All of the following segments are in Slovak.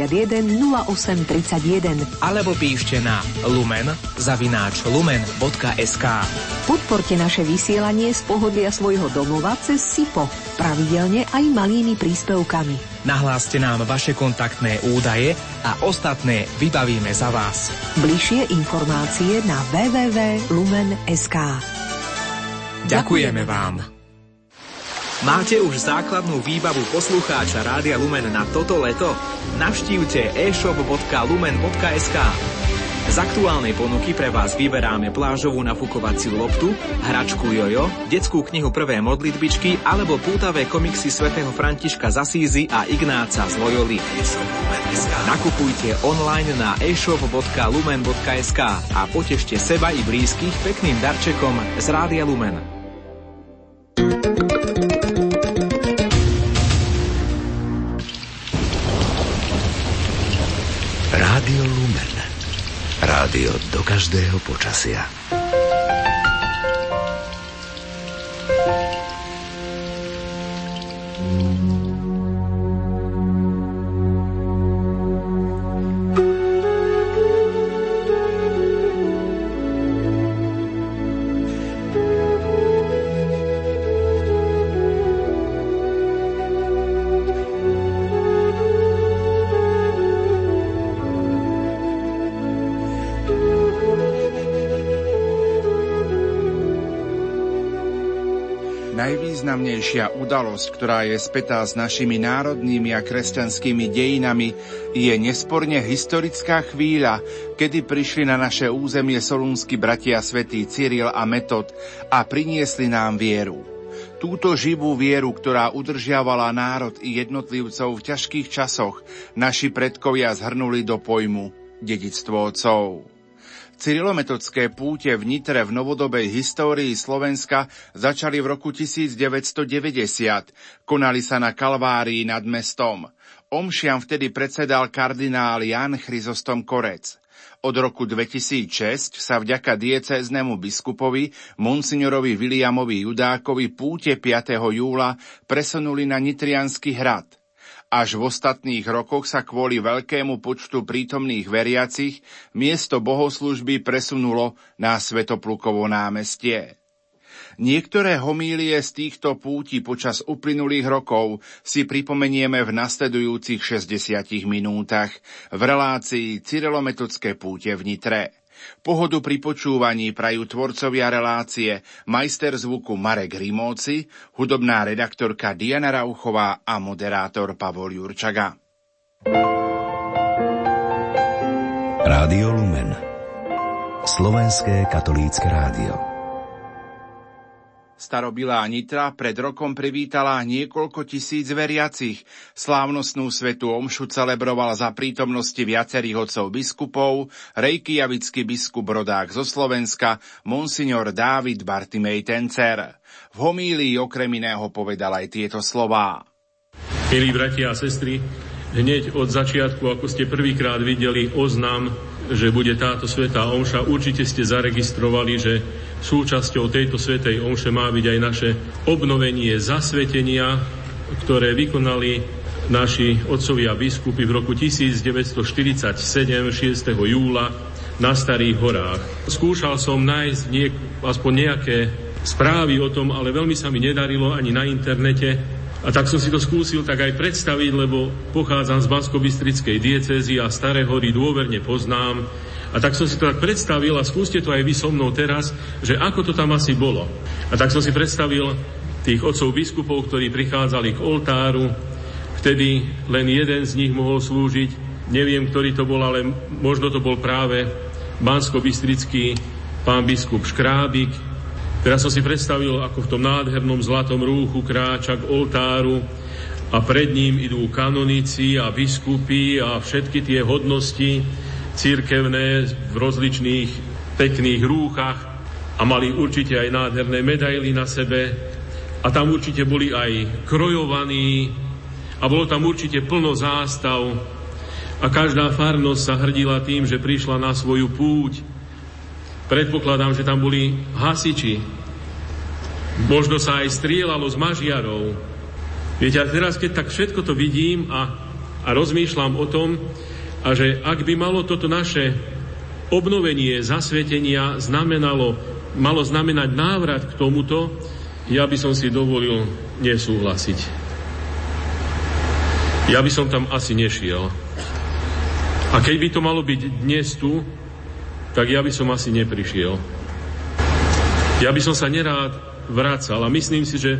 81 0831 alebo píšte na lumen zavináč lumen.sk Podporte naše vysielanie z pohodlia svojho domova cez SIPO, pravidelne aj malými príspevkami. Nahláste nám vaše kontaktné údaje a ostatné vybavíme za vás. Bližšie informácie na www.lumen.sk Ďakujeme vám. Máte už základnú výbavu poslucháča Rádia Lumen na toto leto? Navštívte e-shop.lumen.sk z aktuálnej ponuky pre vás vyberáme plážovú nafukovaciu loptu, hračku jojo, detskú knihu prvé modlitbičky alebo pútavé komiksy svätého Františka z Asízy a Ignáca z Loyoli. Nakupujte online na e-shop.lumen.sk a potešte seba i blízkych pekným darčekom z Rádia Lumen. Rádio Lumen. Rádio do každého počasia. Najvýznamnejšia udalosť, ktorá je spätá s našimi národnými a kresťanskými dejinami, je nesporne historická chvíľa, kedy prišli na naše územie solúnsky bratia svätí Cyril a Metod a priniesli nám vieru. Túto živú vieru, ktorá udržiavala národ i jednotlivcov v ťažkých časoch, naši predkovia zhrnuli do pojmu dedictvo otcov. Cyrilometodské púte v Nitre v novodobej histórii Slovenska začali v roku 1990. Konali sa na Kalvárii nad mestom. Omšiam vtedy predsedal kardinál Jan Chryzostom Korec. Od roku 2006 sa vďaka diecéznemu biskupovi monsignorovi Viliamovi Judákovi púte 5. júla presunuli na Nitrianský hrad – až v ostatných rokoch sa kvôli veľkému počtu prítomných veriacich miesto bohoslužby presunulo na Svetoplukovo námestie. Niektoré homílie z týchto púti počas uplynulých rokov si pripomenieme v nasledujúcich 60 minútach v relácii Cyrilometodské púte v Nitre. Pohodu pri počúvaní prajú tvorcovia relácie majster zvuku Marek Rimóci, hudobná redaktorka Diana Rauchová a moderátor Pavol Jurčaga. Rádio Lumen Slovenské katolícke rádio Starobilá Nitra pred rokom privítala niekoľko tisíc veriacich. Slávnostnú svetu omšu celebroval za prítomnosti viacerých otcov biskupov, rejkijavický biskup Rodák zo Slovenska, monsignor Dávid Bartimej Tencer. V homílii okrem iného povedal aj tieto slová. Milí bratia a sestry, hneď od začiatku, ako ste prvýkrát videli oznam že bude táto svetá omša. Určite ste zaregistrovali, že súčasťou tejto svetej omše má byť aj naše obnovenie zasvetenia, ktoré vykonali naši otcovia biskupy v roku 1947, 6. júla na Starých horách. Skúšal som nájsť niek- aspoň nejaké správy o tom, ale veľmi sa mi nedarilo ani na internete. A tak som si to skúsil tak aj predstaviť, lebo pochádzam z bansko diecézy a Staré hory dôverne poznám. A tak som si to tak predstavil a skúste to aj vy so mnou teraz, že ako to tam asi bolo. A tak som si predstavil tých otcov biskupov, ktorí prichádzali k oltáru. Vtedy len jeden z nich mohol slúžiť. Neviem, ktorý to bol, ale možno to bol práve bansko pán biskup Škrábik, Teraz som si predstavil, ako v tom nádhernom zlatom rúchu kráča k oltáru a pred ním idú kanonici a biskupy a všetky tie hodnosti církevné v rozličných pekných rúchach a mali určite aj nádherné medaily na sebe a tam určite boli aj krojovaní a bolo tam určite plno zástav a každá farnosť sa hrdila tým, že prišla na svoju púť Predpokladám, že tam boli hasiči. Možno sa aj strieľalo z mažiarov. Viete, a teraz, keď tak všetko to vidím a a rozmýšľam o tom, a že ak by malo toto naše obnovenie zasvetenia znamenalo, malo znamenať návrat k tomuto, ja by som si dovolil nesúhlasiť. Ja by som tam asi nešiel. A keď by to malo byť dnes tu, tak ja by som asi neprišiel. Ja by som sa nerád vracal a myslím si, že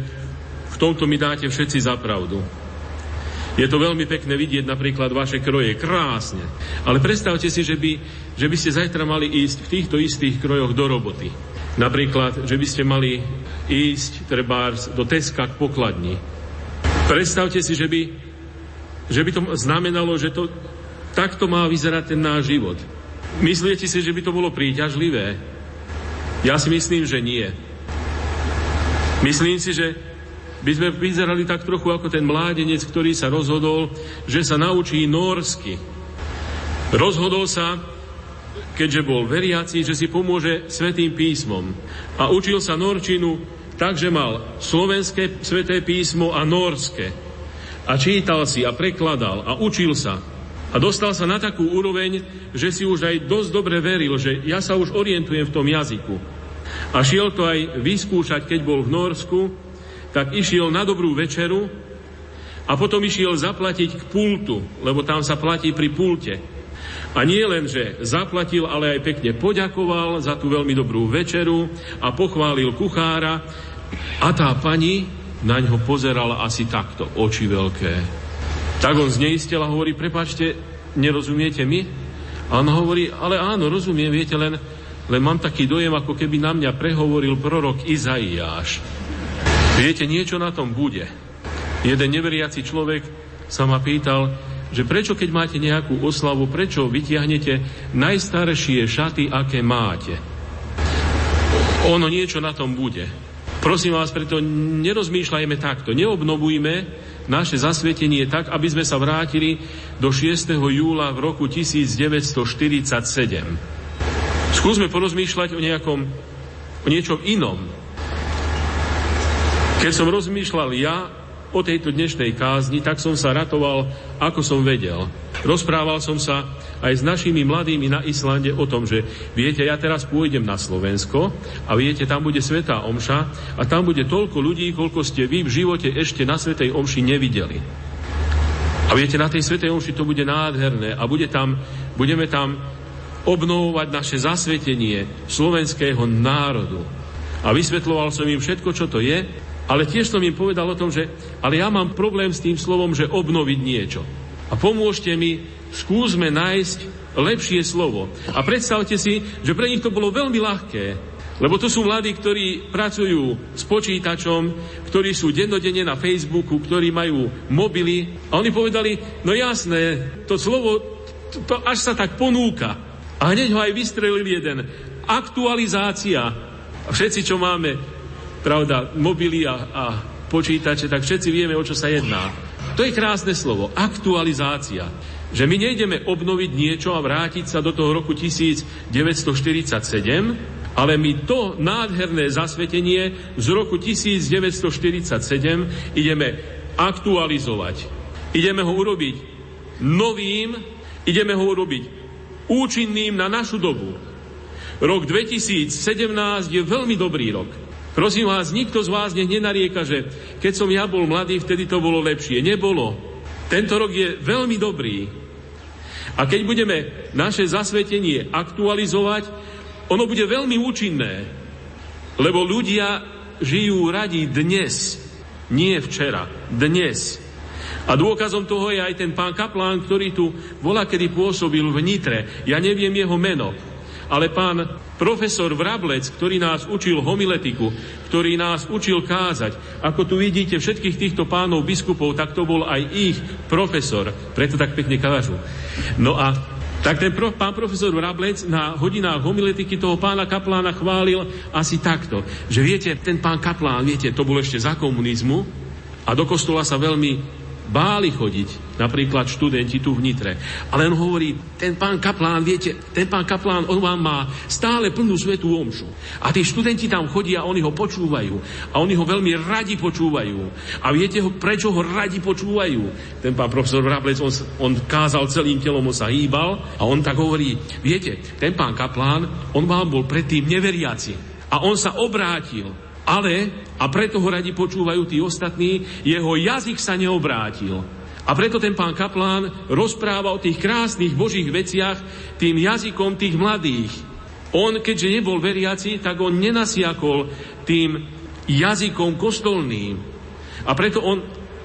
v tomto mi dáte všetci za pravdu. Je to veľmi pekné vidieť napríklad vaše kroje, krásne. Ale predstavte si, že by, že by ste zajtra mali ísť v týchto istých krojoch do roboty. Napríklad, že by ste mali ísť trebárs do Teska k pokladni. Predstavte si, že by, že by to znamenalo, že to, takto má vyzerať ten náš život. Myslíte si, že by to bolo príťažlivé? Ja si myslím, že nie. Myslím si, že by sme vyzerali tak trochu ako ten mládenec, ktorý sa rozhodol, že sa naučí norsky. Rozhodol sa, keďže bol veriaci, že si pomôže svetým písmom. A učil sa norčinu tak, že mal slovenské sveté písmo a norské. A čítal si a prekladal a učil sa. A dostal sa na takú úroveň, že si už aj dosť dobre veril, že ja sa už orientujem v tom jazyku. A šiel to aj vyskúšať, keď bol v Norsku tak išiel na dobrú večeru a potom išiel zaplatiť k pultu, lebo tam sa platí pri pulte. A nie len, že zaplatil, ale aj pekne poďakoval za tú veľmi dobrú večeru a pochválil kuchára. A tá pani na ňo pozerala asi takto, oči veľké. Tak on zneistil a hovorí, prepačte, nerozumiete mi? A on hovorí, ale áno, rozumiem, viete, len, len mám taký dojem, ako keby na mňa prehovoril prorok Izaiáš. Viete, niečo na tom bude. Jeden neveriaci človek sa ma pýtal, že prečo keď máte nejakú oslavu, prečo vytiahnete najstaršie šaty, aké máte. Ono niečo na tom bude. Prosím vás, preto nerozmýšľajme takto. Neobnovujme naše zasvietenie tak, aby sme sa vrátili do 6. júla v roku 1947. Skúsme porozmýšľať o nejakom, o niečom inom. Keď som rozmýšľal ja o tejto dnešnej kázni, tak som sa ratoval, ako som vedel. Rozprával som sa aj s našimi mladými na Islande o tom, že viete, ja teraz pôjdem na Slovensko a viete, tam bude Svetá Omša a tam bude toľko ľudí, koľko ste vy v živote ešte na Svetej Omši nevideli. A viete, na tej Svetej Omši to bude nádherné a bude tam, budeme tam obnovovať naše zasvetenie slovenského národu. A vysvetloval som im všetko, čo to je ale tiež som im povedal o tom, že ale ja mám problém s tým slovom, že obnoviť niečo. A pomôžte mi, skúsme nájsť lepšie slovo. A predstavte si, že pre nich to bolo veľmi ľahké, lebo to sú mladí, ktorí pracujú s počítačom, ktorí sú dennodenne na Facebooku, ktorí majú mobily. A oni povedali, no jasné, to slovo, to, to až sa tak ponúka. A hneď ho aj vystrelil jeden. Aktualizácia. A všetci, čo máme pravda, mobily a, a počítače, tak všetci vieme, o čo sa jedná. To je krásne slovo, aktualizácia. Že my nejdeme obnoviť niečo a vrátiť sa do toho roku 1947, ale my to nádherné zasvetenie z roku 1947 ideme aktualizovať. Ideme ho urobiť novým, ideme ho urobiť účinným na našu dobu. Rok 2017 je veľmi dobrý rok. Prosím vás, nikto z vás nech nenarieka, že keď som ja bol mladý, vtedy to bolo lepšie. Nebolo. Tento rok je veľmi dobrý. A keď budeme naše zasvetenie aktualizovať, ono bude veľmi účinné. Lebo ľudia žijú radi dnes, nie včera, dnes. A dôkazom toho je aj ten pán Kaplán, ktorý tu bola kedy pôsobil v Nitre. Ja neviem jeho meno, ale pán profesor Vrablec, ktorý nás učil homiletiku, ktorý nás učil kázať, ako tu vidíte všetkých týchto pánov biskupov, tak to bol aj ich profesor, preto tak pekne kážu. No a tak ten pro, pán profesor Vrablec na hodinách homiletiky toho pána kaplána chválil asi takto, že viete, ten pán kaplán, viete, to bol ešte za komunizmu a do kostola sa veľmi báli chodiť, napríklad študenti tu v Nitre. Ale on hovorí, ten pán kaplán, viete, ten pán kaplán, on vám má stále plnú svetú omšu. A tí študenti tam chodia oni ho počúvajú. A oni ho veľmi radi počúvajú. A viete, ho, prečo ho radi počúvajú? Ten pán profesor Vrablec, on, on kázal celým telom, on sa hýbal a on tak hovorí, viete, ten pán kaplán, on vám bol predtým neveriaci. A on sa obrátil ale, a preto ho radi počúvajú tí ostatní, jeho jazyk sa neobrátil. A preto ten pán kaplán rozpráva o tých krásnych božích veciach tým jazykom tých mladých. On, keďže nebol veriaci, tak on nenasiakol tým jazykom kostolným. A preto on,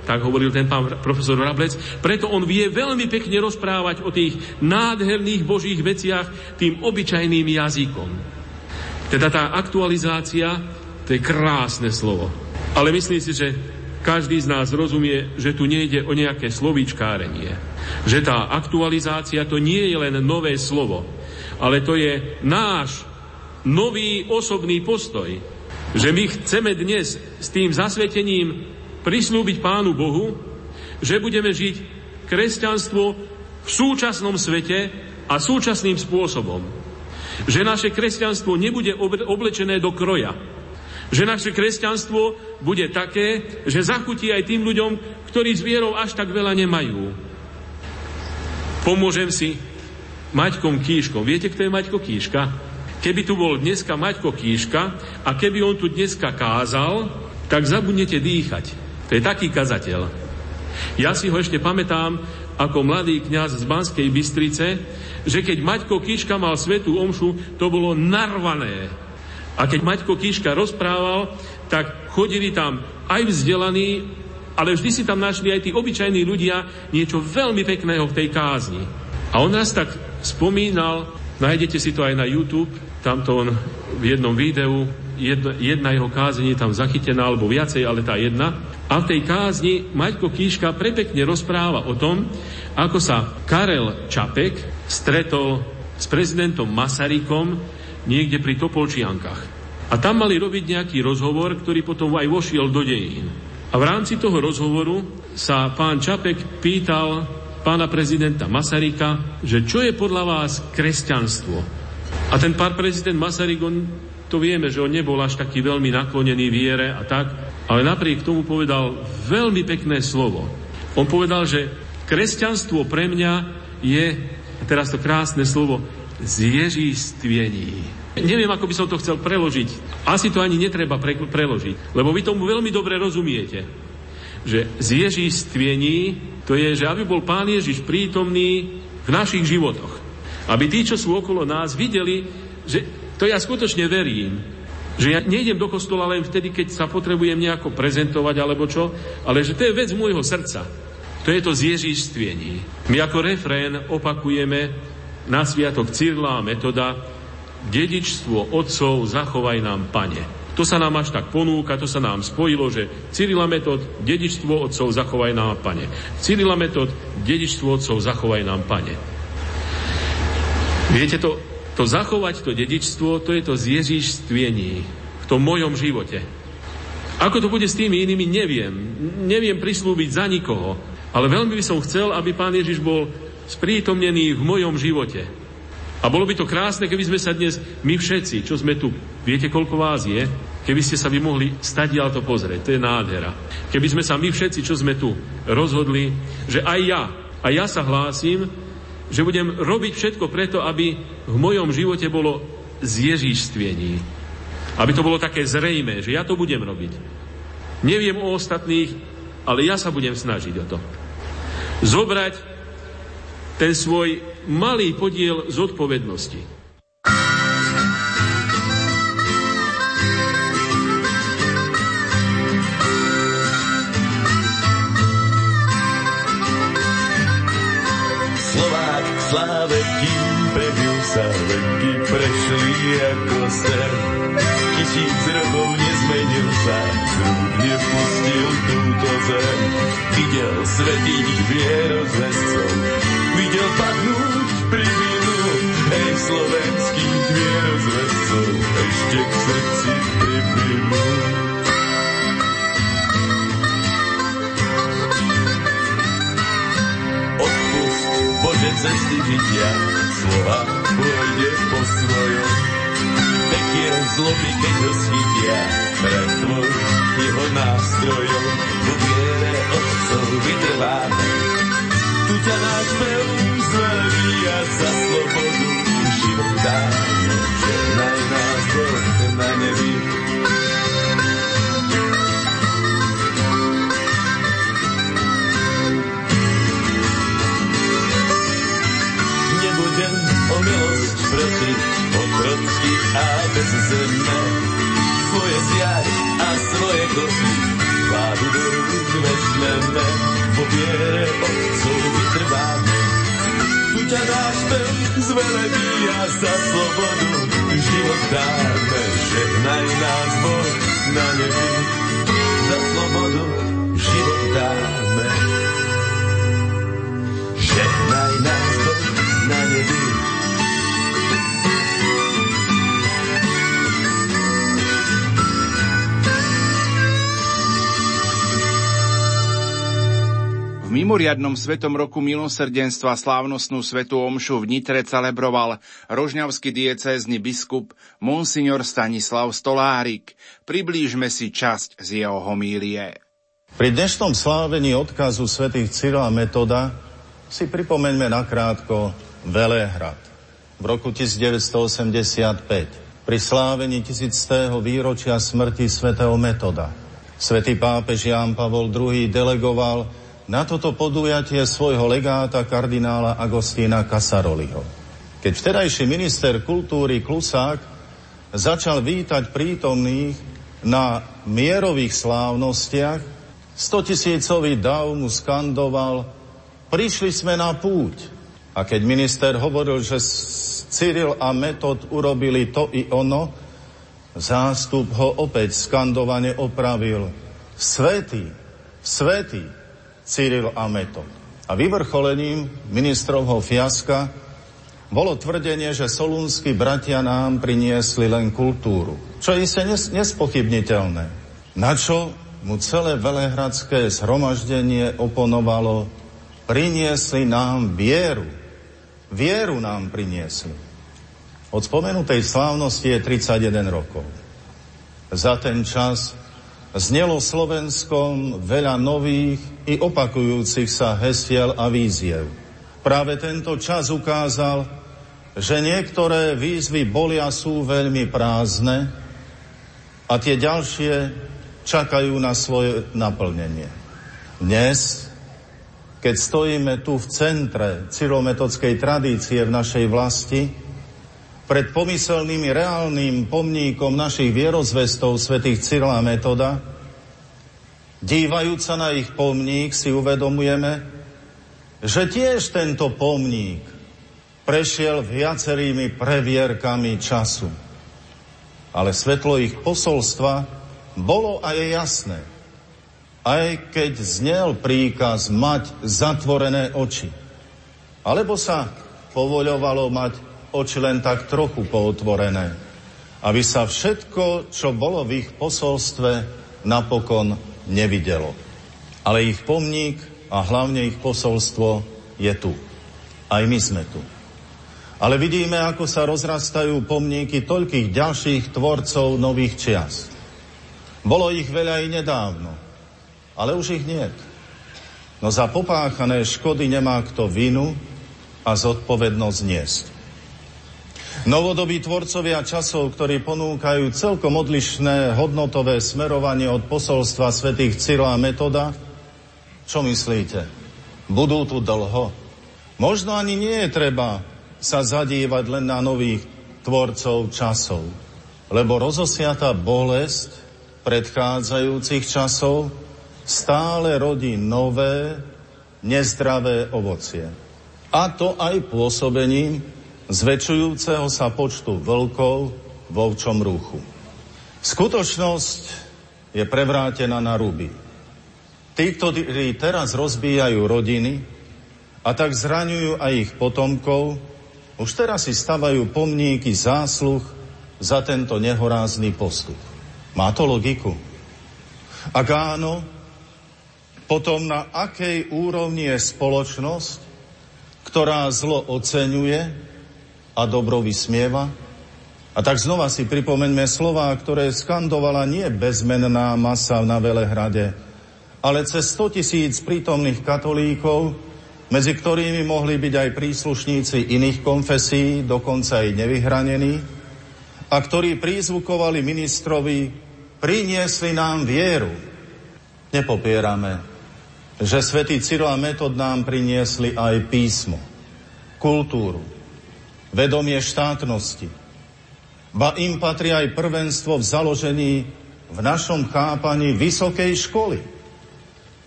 tak hovoril ten pán profesor Rablec, preto on vie veľmi pekne rozprávať o tých nádherných božích veciach tým obyčajným jazykom. Teda tá aktualizácia to je krásne slovo. Ale myslím si, že každý z nás rozumie, že tu nejde o nejaké slovíčkárenie. Že tá aktualizácia to nie je len nové slovo, ale to je náš nový osobný postoj. Že my chceme dnes s tým zasvetením prislúbiť Pánu Bohu, že budeme žiť kresťanstvo v súčasnom svete a súčasným spôsobom. Že naše kresťanstvo nebude oblečené do kroja, že naše kresťanstvo bude také, že zachutí aj tým ľuďom, ktorí s vierou až tak veľa nemajú. Pomôžem si Maťkom Kíškom. Viete, kto je Maťko Kíška? Keby tu bol dneska Maťko Kíška a keby on tu dneska kázal, tak zabudnete dýchať. To je taký kazateľ. Ja si ho ešte pamätám ako mladý kňaz z Banskej Bystrice, že keď Maťko Kíška mal svetú omšu, to bolo narvané a keď Maťko Kíška rozprával, tak chodili tam aj vzdelaní, ale vždy si tam našli aj tí obyčajní ľudia niečo veľmi pekného v tej kázni. A on raz tak spomínal, nájdete si to aj na YouTube, tamto on v jednom videu, jedna, jedna jeho kázenie je tam zachytená, alebo viacej, ale tá jedna. A v tej kázni Maťko Kíška prepekne rozpráva o tom, ako sa Karel Čapek stretol s prezidentom Masarykom niekde pri Topolčiankach. A tam mali robiť nejaký rozhovor, ktorý potom aj vošiel do dejín. A v rámci toho rozhovoru sa pán Čapek pýtal pána prezidenta Masaryka, že čo je podľa vás kresťanstvo? A ten pán prezident Masaryk, on, to vieme, že on nebol až taký veľmi naklonený viere a tak, ale napriek tomu povedal veľmi pekné slovo. On povedal, že kresťanstvo pre mňa je, teraz to krásne slovo, zježístvení. Neviem, ako by som to chcel preložiť. Asi to ani netreba pre, preložiť, lebo vy tomu veľmi dobre rozumiete. Že zježístvení to je, že aby bol Pán Ježiš prítomný v našich životoch. Aby tí, čo sú okolo nás, videli, že to ja skutočne verím, že ja nejdem do kostola len vtedy, keď sa potrebujem nejako prezentovať alebo čo, ale že to je vec môjho srdca. To je to zježišstvení. My ako refrén opakujeme na sviatok Cyrla a Metoda dedičstvo otcov zachovaj nám, pane. To sa nám až tak ponúka, to sa nám spojilo, že Cyrila Metod, dedičstvo otcov zachovaj nám, pane. Cyrila Metod, dedičstvo otcov zachovaj nám, pane. Viete, to, to zachovať to dedičstvo, to je to zježišstvení v tom mojom živote. Ako to bude s tými inými, neviem. Neviem prislúbiť za nikoho. Ale veľmi by som chcel, aby pán Ježiš bol sprítomnený v mojom živote. A bolo by to krásne, keby sme sa dnes, my všetci, čo sme tu, viete, koľko vás je, keby ste sa vy mohli stať to pozrieť, to je nádhera. Keby sme sa my všetci, čo sme tu, rozhodli, že aj ja, a ja sa hlásim, že budem robiť všetko preto, aby v mojom živote bolo zježišstvení. Aby to bolo také zrejme, že ja to budem robiť. Neviem o ostatných, ale ja sa budem snažiť o to. Zobrať ten svoj malý podiel zodpovednosti. Slovák sláve, kým prebil sa veky, prešli ako sen. Tisíc rokov nezmenil sa, zrúd nepustil túto zem. Videl svetiť vierozvescov, videl padnúť pri vinu, hej slovenských vierozvescov, ešte k srdci pripilú. cesty žitia, slova pôjde po svojom. Pekiel zloby, keď ho schytia, pretvor jeho nástrojom. Po viere otcov vytrváme, tu ťa náš pev zleví a za slobodu život dáme. Žehnaj nás Boh na nebi, prosiť otrocky a bez zeme. Svoje zjať a svoje kozy vládu do rúk vezmeme. Vo viere ťa náš pev zvelebí a za slobodu život dáme. Žehnaj nás Boh na nebi. Za slobodu život dáme. Žehnaj nás mimoriadnom svetom roku milosrdenstva slávnostnú svetú omšu v Nitre celebroval rožňavský diecézny biskup Monsignor Stanislav Stolárik. Priblížme si časť z jeho homílie. Pri dnešnom slávení odkazu svätých Cyrila Metoda si pripomeňme nakrátko Velehrad. V roku 1985 pri slávení tisíctého výročia smrti svätého Metoda. Svetý pápež Ján Pavol II delegoval na toto podujatie svojho legáta kardinála Agostína Casaroliho. Keď vtedajší minister kultúry Klusák začal vítať prítomných na mierových slávnostiach, stotisícový dav mu skandoval Prišli sme na púť. A keď minister hovoril, že Cyril a Metod urobili to i ono, zástup ho opäť skandovane opravil. Svetý, svetý, Cyril a Metod. A vyvrcholením ministrovho fiaska bolo tvrdenie, že solúnsky bratia nám priniesli len kultúru, čo je iste nes- nespochybniteľné. Na čo mu celé velehradské zhromaždenie oponovalo, priniesli nám vieru. Vieru nám priniesli. Od spomenutej slávnosti je 31 rokov. Za ten čas znelo Slovenskom veľa nových i opakujúcich sa hesiel a víziev. Práve tento čas ukázal, že niektoré výzvy boli a sú veľmi prázdne a tie ďalšie čakajú na svoje naplnenie. Dnes, keď stojíme tu v centre cyrometodskej tradície v našej vlasti, pred pomyselným reálnym pomníkom našich vierozvestov svätých Cyrila Metoda, dívajúc sa na ich pomník, si uvedomujeme, že tiež tento pomník prešiel viacerými previerkami času. Ale svetlo ich posolstva bolo a je jasné. Aj keď znel príkaz mať zatvorené oči, alebo sa povoľovalo mať oči len tak trochu pootvorené, aby sa všetko, čo bolo v ich posolstve, napokon nevidelo. Ale ich pomník a hlavne ich posolstvo je tu. Aj my sme tu. Ale vidíme, ako sa rozrastajú pomníky toľkých ďalších tvorcov nových čias. Bolo ich veľa i nedávno, ale už ich nie. No za popáchané škody nemá kto vinu a zodpovednosť niesť. Novodobí tvorcovia časov, ktorí ponúkajú celkom odlišné hodnotové smerovanie od posolstva svätých Cyrila a Metoda, čo myslíte? Budú tu dlho? Možno ani nie je treba sa zadívať len na nových tvorcov časov, lebo rozosiata bolesť predchádzajúcich časov stále rodí nové, nezdravé ovocie. A to aj pôsobením zväčšujúceho sa počtu vlkov v ovčom rúchu. Skutočnosť je prevrátená na ruby. Tí, ktorí teraz rozbíjajú rodiny a tak zraňujú aj ich potomkov, už teraz si stavajú pomníky zásluh za tento nehorázný postup. Má to logiku? Ak áno, potom na akej úrovni je spoločnosť, ktorá zlo oceňuje a dobro vysmieva? A tak znova si pripomeňme slova, ktoré skandovala nie bezmenná masa na Velehrade, ale cez 100 tisíc prítomných katolíkov, medzi ktorými mohli byť aj príslušníci iných konfesí, dokonca aj nevyhranení, a ktorí prízvukovali ministrovi, priniesli nám vieru. Nepopierame že svätý Cyril a Metod nám priniesli aj písmo, kultúru, vedomie štátnosti. Ba im patrí aj prvenstvo v založení v našom chápaní vysokej školy,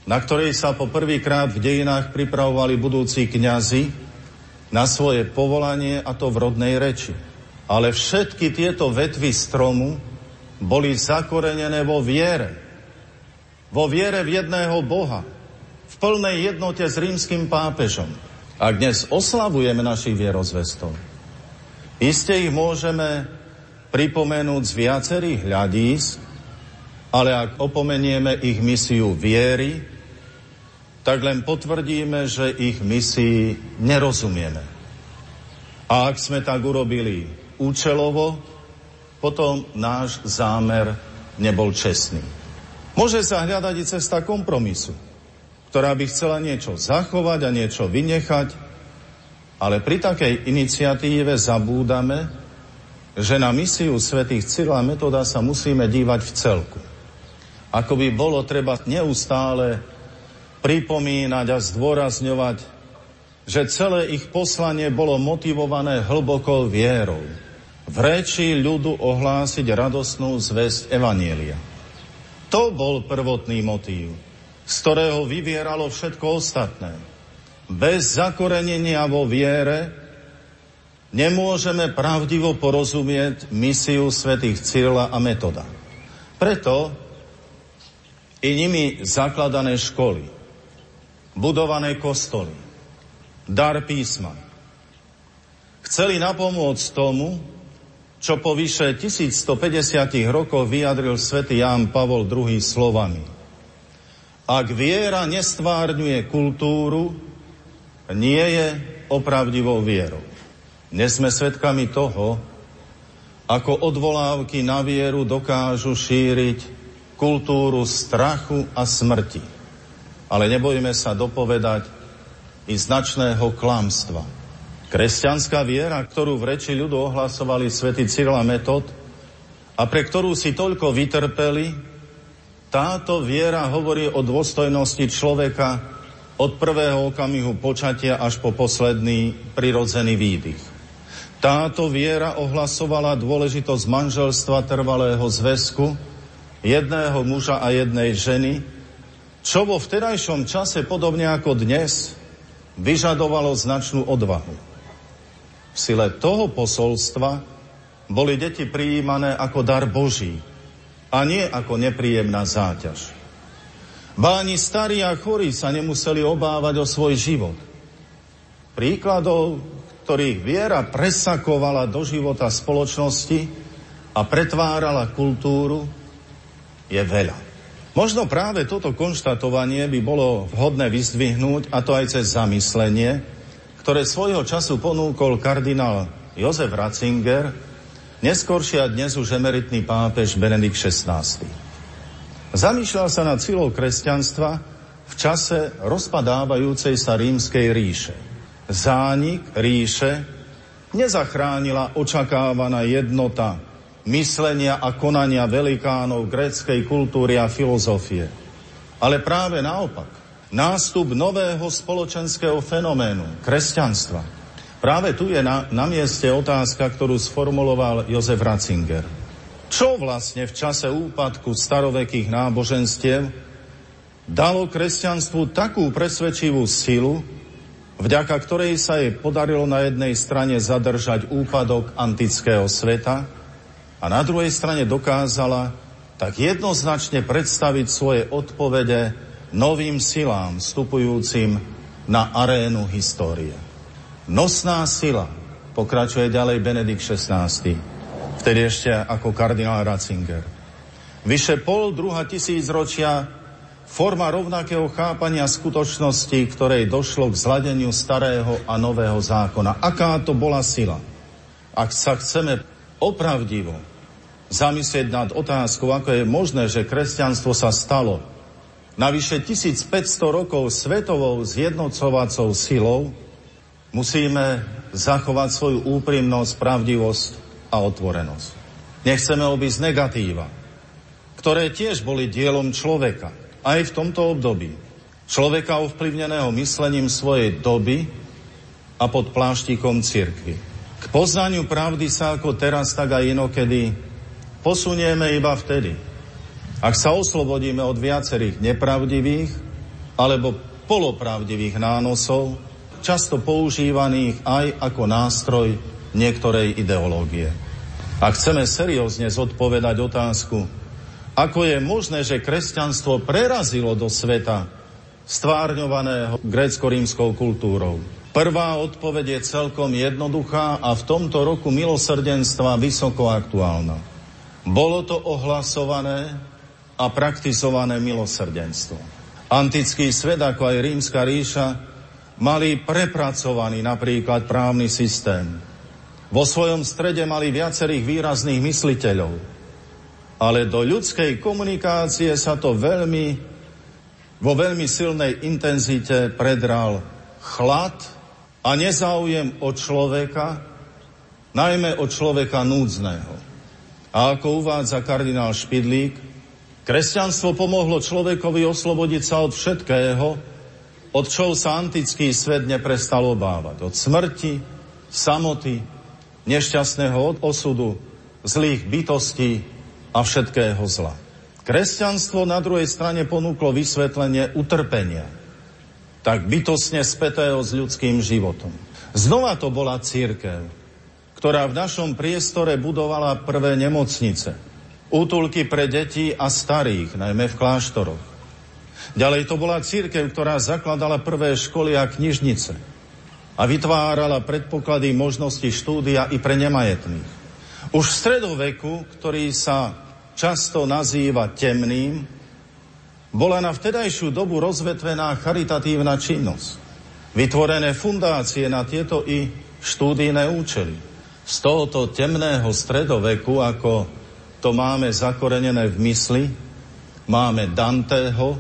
na ktorej sa po prvýkrát v dejinách pripravovali budúci kňazi na svoje povolanie a to v rodnej reči. Ale všetky tieto vetvy stromu boli zakorenené vo viere. Vo viere v jedného Boha, v plnej jednote s rímským pápežom. A dnes oslavujeme našich vierozvestov. Iste ich môžeme pripomenúť z viacerých hľadísk, ale ak opomenieme ich misiu viery, tak len potvrdíme, že ich misii nerozumieme. A ak sme tak urobili účelovo, potom náš zámer nebol čestný. Môže sa hľadať i cesta kompromisu ktorá by chcela niečo zachovať a niečo vynechať, ale pri takej iniciatíve zabúdame, že na misiu svätých Cyrila Metoda sa musíme dívať v celku. Ako by bolo treba neustále pripomínať a zdôrazňovať, že celé ich poslanie bolo motivované hlbokou vierou. V reči ľudu ohlásiť radosnú zväzť Evanielia. To bol prvotný motív z ktorého vyvieralo všetko ostatné. Bez zakorenenia vo viere nemôžeme pravdivo porozumieť misiu svätých Cyrila a Metoda. Preto i nimi zakladané školy, budované kostoly, dar písma. Chceli napomôcť tomu, čo po vyše 1150 rokoch vyjadril svätý Ján Pavol II slovami – ak viera nestvárňuje kultúru, nie je opravdivou vierou. Dnes sme svedkami toho, ako odvolávky na vieru dokážu šíriť kultúru strachu a smrti. Ale nebojme sa dopovedať i značného klamstva. Kresťanská viera, ktorú v reči ľudu ohlasovali svätý Cyril a Metod a pre ktorú si toľko vytrpeli, táto viera hovorí o dôstojnosti človeka od prvého okamihu počatia až po posledný prirodzený výdych. Táto viera ohlasovala dôležitosť manželstva trvalého zväzku jedného muža a jednej ženy, čo vo vterajšom čase, podobne ako dnes, vyžadovalo značnú odvahu. V sile toho posolstva boli deti prijímané ako dar Boží, a nie ako nepríjemná záťaž. Báni starí a chorí sa nemuseli obávať o svoj život. Príkladov, ktorých viera presakovala do života spoločnosti a pretvárala kultúru, je veľa. Možno práve toto konštatovanie by bolo vhodné vyzdvihnúť, a to aj cez zamyslenie, ktoré svojho času ponúkol kardinál Jozef Ratzinger Neskôršia dnes už emeritný pápež Benedikt XVI. Zamýšľal sa nad silou kresťanstva v čase rozpadávajúcej sa rímskej ríše. Zánik ríše nezachránila očakávaná jednota myslenia a konania velikánov gréckej kultúry a filozofie. Ale práve naopak, nástup nového spoločenského fenoménu, kresťanstva, Práve tu je na, na mieste otázka, ktorú sformuloval Jozef Ratzinger. Čo vlastne v čase úpadku starovekých náboženstiev dalo kresťanstvu takú presvedčivú silu, vďaka ktorej sa jej podarilo na jednej strane zadržať úpadok antického sveta a na druhej strane dokázala tak jednoznačne predstaviť svoje odpovede novým silám vstupujúcim na arénu histórie. Nosná sila, pokračuje ďalej Benedikt XVI, vtedy ešte ako kardinál Ratzinger. Vyše pol druha tisíc ročia forma rovnakého chápania skutočnosti, ktorej došlo k zladeniu starého a nového zákona. Aká to bola sila? Ak sa chceme opravdivo zamyslieť nad otázkou, ako je možné, že kresťanstvo sa stalo navyše 1500 rokov svetovou zjednocovacou silou, musíme zachovať svoju úprimnosť, pravdivosť a otvorenosť. Nechceme obísť negatíva, ktoré tiež boli dielom človeka aj v tomto období. Človeka ovplyvneného myslením svojej doby a pod pláštikom cirkvy. K poznaniu pravdy sa ako teraz, tak aj inokedy posunieme iba vtedy, ak sa oslobodíme od viacerých nepravdivých alebo polopravdivých nánosov, často používaných aj ako nástroj niektorej ideológie. Ak chceme seriózne zodpovedať otázku, ako je možné, že kresťanstvo prerazilo do sveta stvárňovaného grécko-rímskou kultúrou? Prvá odpoveď je celkom jednoduchá a v tomto roku milosrdenstva vysoko aktuálna. Bolo to ohlasované a praktizované milosrdenstvo. Antický svet, ako aj rímska ríša, mali prepracovaný napríklad právny systém. Vo svojom strede mali viacerých výrazných mysliteľov, ale do ľudskej komunikácie sa to veľmi, vo veľmi silnej intenzite predral chlad a nezáujem od človeka, najmä od človeka núdzneho. A ako uvádza kardinál Špidlík, kresťanstvo pomohlo človekovi oslobodiť sa od všetkého, od čoho sa antický svet neprestal obávať. Od smrti, samoty, nešťastného osudu, zlých bytostí, a všetkého zla. Kresťanstvo na druhej strane ponúklo vysvetlenie utrpenia, tak bytosne spätého s ľudským životom. Znova to bola církev, ktorá v našom priestore budovala prvé nemocnice, útulky pre deti a starých, najmä v kláštoroch. Ďalej to bola církev, ktorá zakladala prvé školy a knižnice a vytvárala predpoklady možnosti štúdia i pre nemajetných. Už v stredoveku, ktorý sa často nazýva temným, bola na vtedajšiu dobu rozvetvená charitatívna činnosť. Vytvorené fundácie na tieto i štúdijné účely. Z tohoto temného stredoveku, ako to máme zakorenené v mysli, máme Danteho,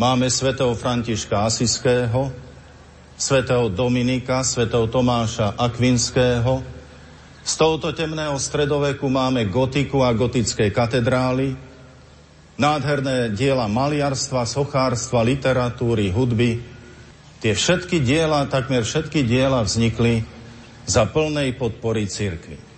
máme svätého Františka Asiského, svätého Dominika, svätého Tomáša Akvinského, z tohoto temného stredoveku máme gotiku a gotické katedrály, nádherné diela maliarstva, sochárstva, literatúry, hudby. Tie všetky diela, takmer všetky diela vznikli za plnej podpory cirkvi.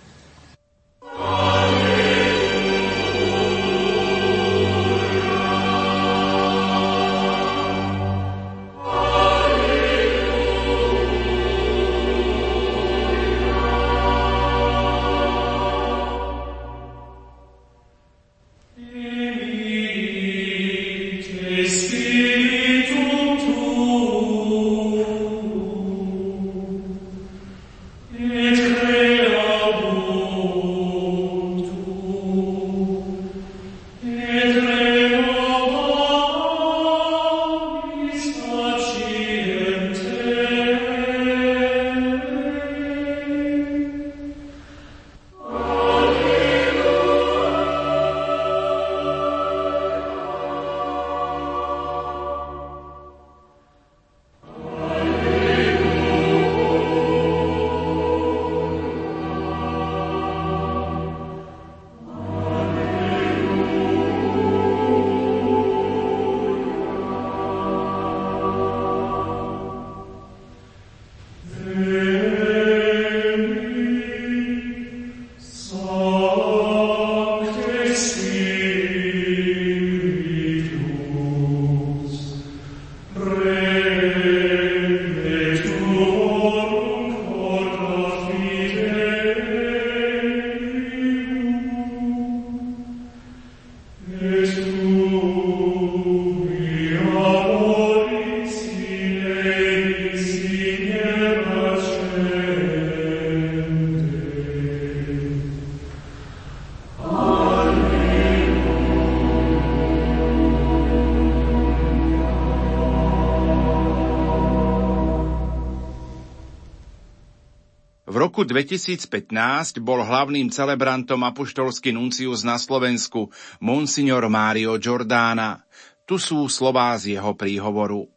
2015 bol hlavným celebrantom apoštolský nuncius na Slovensku Monsignor Mário Giordana. Tu sú slová z jeho príhovoru.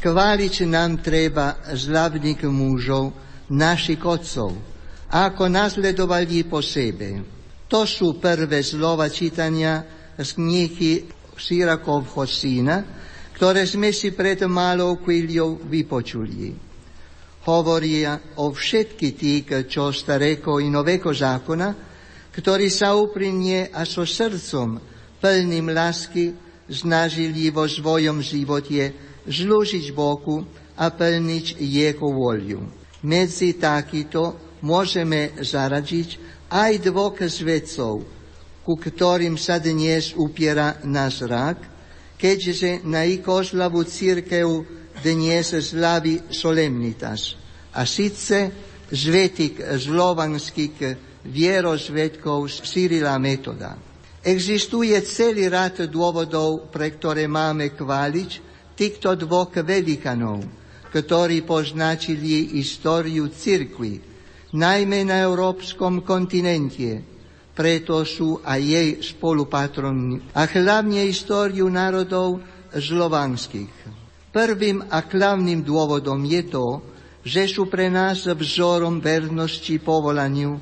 Kvaliť nám treba zlavných mužov, našich otcov, ako nasledovali po sebe. To sú prvé slova čítania z knihy Sirakovho syna, ktoré sme si pred malou chvíľou vypočuli hovoria o všetky tých, čo starého i nového zákona, ktorí sa úprimne a so srdcom plným lásky snažili vo svojom živote zlúžiť Bohu a plniť Jeho voľu. Medzi takýto môžeme zaradiť aj dvoch svetcov, ku ktorým sa dnes upiera náš rak, keďže na ich oslavu církev dnes slavi solemnitas. A síce zvetik zlovanských vierozvedkov Cyrila Metoda. Existuje celý rad dôvodov, pre ktoré máme chváliť týchto dvoch velikanov, ktorí poznačili históriu cirkvi, najmä na európskom kontinente, preto sú aj jej spolupatronni, a hlavne históriu národov zlovanských. Prvým a hlavným dôvodom je to, že sú pre nás vzorom vernosti povolaniu,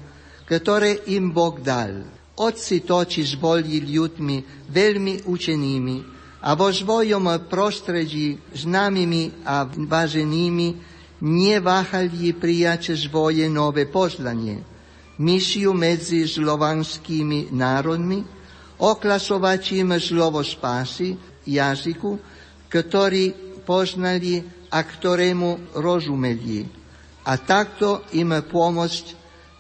ktoré im Boh dal. Otci totiž boli ľuďmi veľmi učenými a vo svojom prostredí známymi a váženými neváhali prijať svoje nové poznanie. Misiu medzi slovanskými národmi, oklasovať im slovo spásy, jazyku, ktorý poznali a ktorému rozumeli. A takto im pomôcť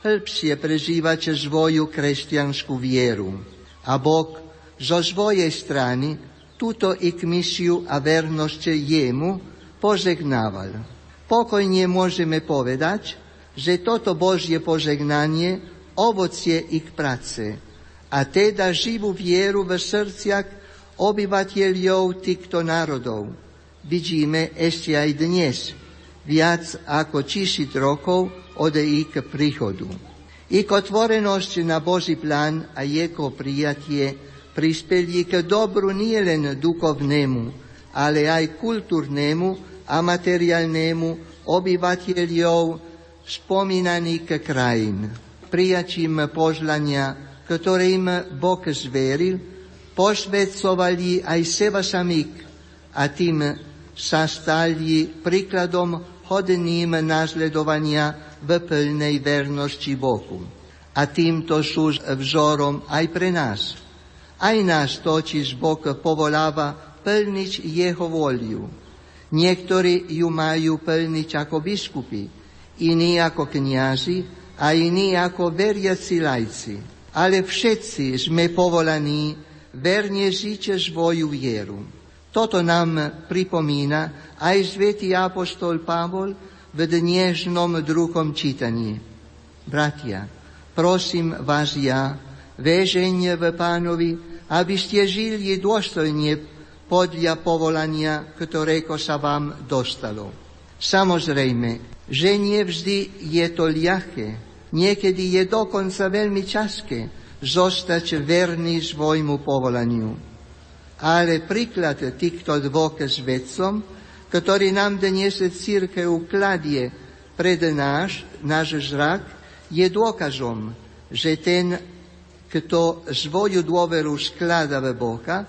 hĺbšie prežívať svoju kresťanskú vieru. A Boh zo svojej strany túto ich misiu a vernosť jemu požegnával. Pokojne môžeme povedať, že toto Božie požegnanie ovocie ich práce a teda živú vieru v srdciach obyvateľov týchto národov vidíme ešte aj dnes, viac ako tisíc rokov od ich príchodu. Ich otvorenosť na Boží plán a jeho prijatie prispeli k dobru nielen duchovnému, ale aj kultúrnemu a materiálnemu obyvateľov spomínaných krajín. Prijatím požlania, ktoré im Boh zveril, posvedcovali aj seba samých a tým sa stali príkladom hodným následovania v plnej vernosti Bohu. A týmto sú vzorom aj pre nás. Aj nás totiž Boh povoláva plniť Jeho voliu. Niektorí ju majú plniť ako biskupy, iní ako kniazy a iní ako veriaci lajci. Ale všetci sme povolaní verne žiť svoju vieru. Toto nám pripomína aj svätý apostol Pavol v dnešnom druhom čítaní. Bratia, prosím vás ja, väženie v pánovi, aby ste žili dôstojne podľa povolania, ktorého sa vám dostalo. Samozrejme, že nie vždy je to ľahké, niekedy je dokonca veľmi časké zostať verný svojmu povolaniu ale príklad týchto dvoch svedcom, ktorý nám dnes církev kladie pred náš, náš zrak, je dôkazom, že ten, kto svoju dôveru sklada v Boha,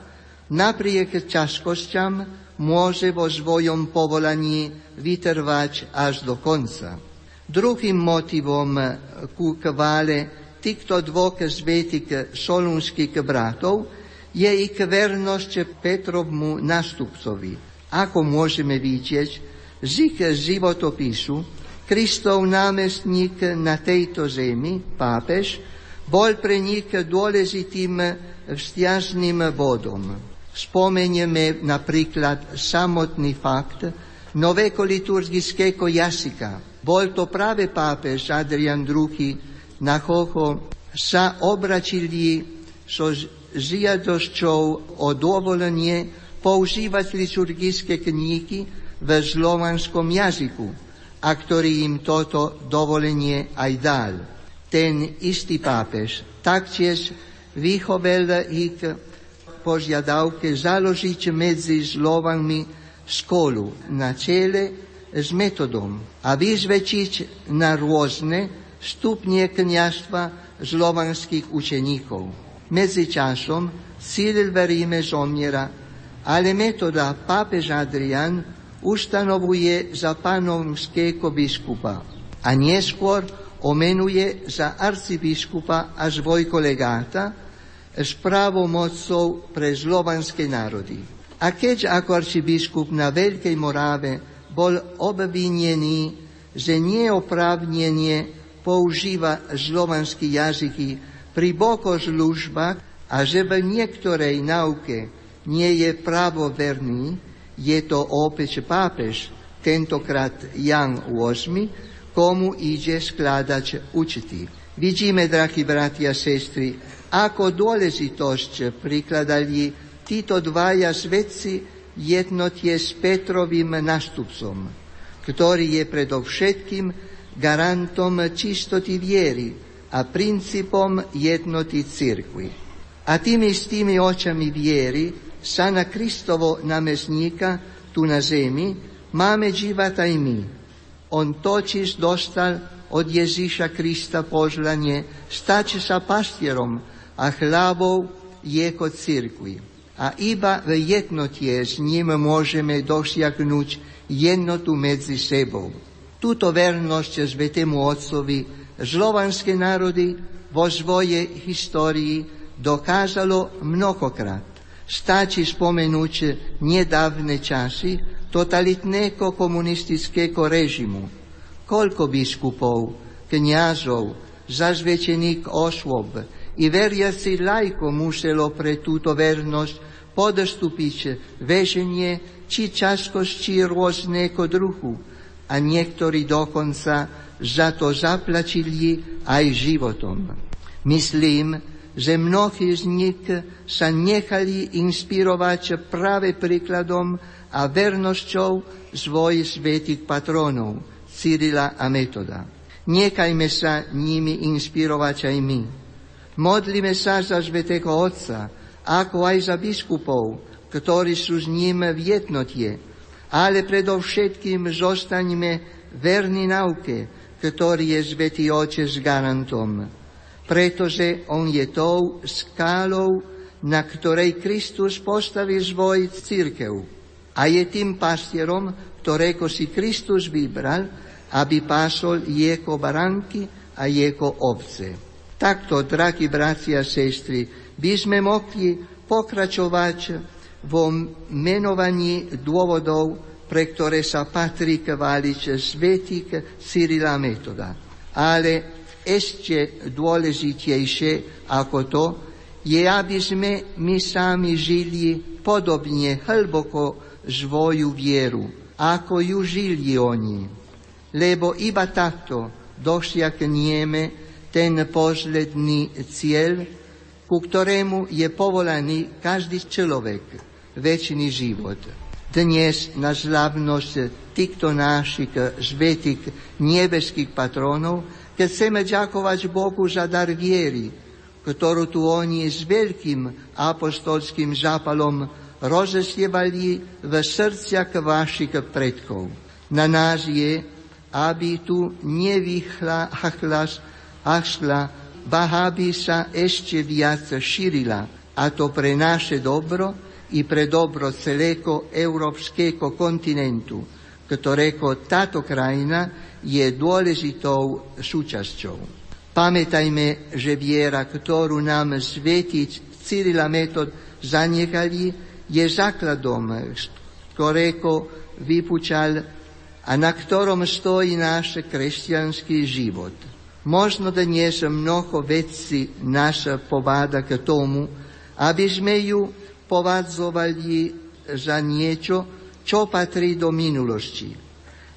napriek ťažkosťam môže vo svojom povolaní vytrvať až do konca. Druhým motivom ku kvále týchto dvoch svetých solunských bratov je ich vernosť Petrovmu nastupcovi. Ako môžeme vidieť z ich životopisu, Kristov námestník na tejto zemi, pápež, bol pre nich dôležitým vzťažným bodom. Spomenieme napríklad samotný fakt nového liturgického jazyka. Bol to práve pápež Adrian II, na koho sa obračili so žiadosťou o dovolenie používať liturgické knihy v slovanskom jazyku a ktorý im toto dovolenie aj dal. Ten istý pápež taktiež vychovel ich požiadavke založiť medzi Slovanmi školu na čele s metodom a vyzvečiť na rôzne stupnie kniažstva slovanských učeníkov. Medzi časom Cyril v Ríme zomiera, ale metoda pápež Adrian ustanovuje za panovského biskupa a neskôr omenuje za arcibiskupa a zvojkolegáta s právomocou pre slovanské národy. A keď ako arcibiskup na Veľkej Morave bol obvinený, že neoprávnenie používa slovanské jazyky pri bokožlužbách a že v niektorej nauke nie je pravoverný, je to opäť pápež, tentokrát Jan VIII, komu ide skladať učiti. Vidíme, drahí bratia a sestry, ako dôležitosť prikladali títo dvaja svetci jednotie s Petrovým nastupcom, ktorý je predovšetkým garantom čistoty viery a princípom jednoty cirkvi. A tými istými očami viery sa na Kristovo namestníka tu na zemi máme dívať aj my. On totiž dostal od Ježíša Krista poželanie stať sa pastierom a hlavou jeho cirkvi a iba v jednotie s ním môžeme dosiahnuť jednotu medzi sebou. Túto vernosť Svetému Otcovi slovanské národy vo svojej histórii dokázalo mnohokrát. Stačí spomenúť nedávne časy totalitného komunistického režimu. Koľko biskupov, kniazov, zazvečených osôb i veriaci lajko muselo pre túto vernosť podstúpiť väženie či ťažkosti rôzneho druhu a niektorí dokonca za to zaplačili aj životom. Myslím, že mnohí z nich sa nechali inspirovať práve príkladom a vernosťou svojich svetých patronov, Cyrila a Metoda. Nechajme sa nimi inspirovať aj my. Modlíme sa za svetého Otca, ako aj za biskupov, ktorí sú s ním v jednotie. Ale predovšetkým zostaňme verní nauke, ktorý je Svetý Otec garantom. Pretože on je tou skálou, na ktorej Kristus postaví svoj církev. A je tým pastierom, ktorého si Kristus vybral, aby pásol jeho baranky a jeho ovce. Takto, drahí bratia a sestry, by sme mohli pokračovať vo menovaní dôvodov, pre ktoré sa patrí chváliť svetých Cyrila Metoda. Ale ešte dôležitejšie ako to, je, aby sme my sami žili podobne hlboko svoju vieru, ako ju žili oni. Lebo iba takto dosiahneme ten posledný cieľ, ku ktorému je povolaný každý človek, väčší život. Dnes na slavnosť týchto našich svetých nebeských patronov, keď chceme ďakovať Bohu za dar viery, ktorú tu oni s veľkým apostolským zápalom rozesievali v srdciach vašich predkov. Na nás je, aby tu nevychla hachlas, achla ba by sa ešte viac šírila, a to pre naše dobro i pre dobro celého európskeho kontinentu, ktorého táto krajina je dôležitou súčasťou. Pamätajme, že viera, ktorú nám svetiť Cyrila Metod zanechali, je základom, ktorého vypučal a na ktorom stojí náš kresťanský život. Možno dnes mnoho vecí nás pováda k tomu, aby sme ju povádzovali za niečo, čo patrí do minulosti.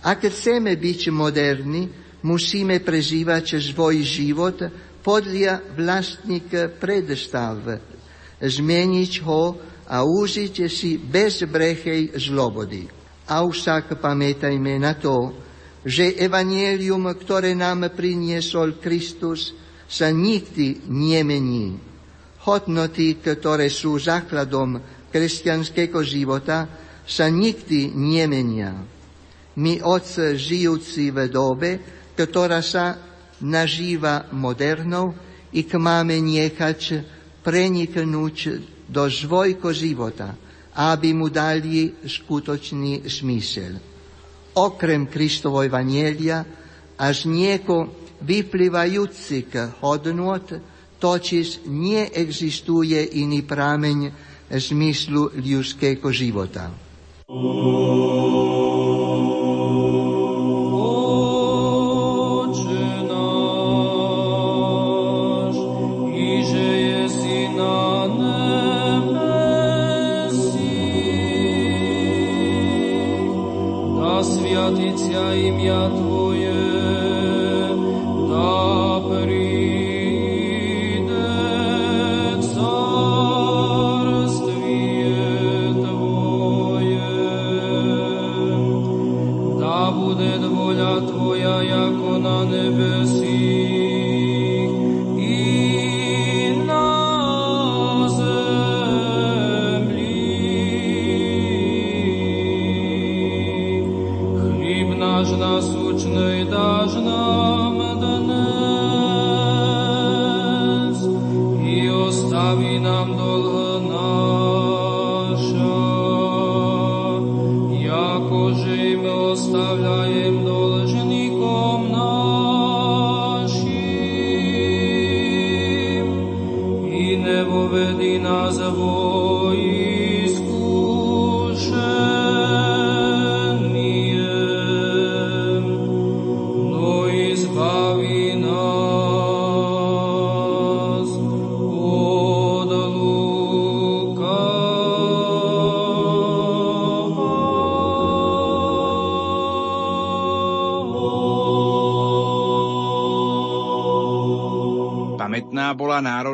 Ak chceme byť moderní, musíme prežívať svoj život podľa vlastných predstav, zmeniť ho a užiť si bezbrechej zlobody. A však pamätajme na to, že evanielium, ktoré nám priniesol Kristus, sa nikdy nemení. Hodnoty, ktoré sú základom kresťanského života, sa nikdy nemenia. My, Oc, žijúci v dobe, ktorá sa nažíva modernou, ich máme nechať preniknúť do svojho života, aby mu dali skutočný smysel. Okrem Kristovo Evanielia, až nieko vyplývajúcich hodnot, totiž neexistuje iný prameň zmyslu ľudského života.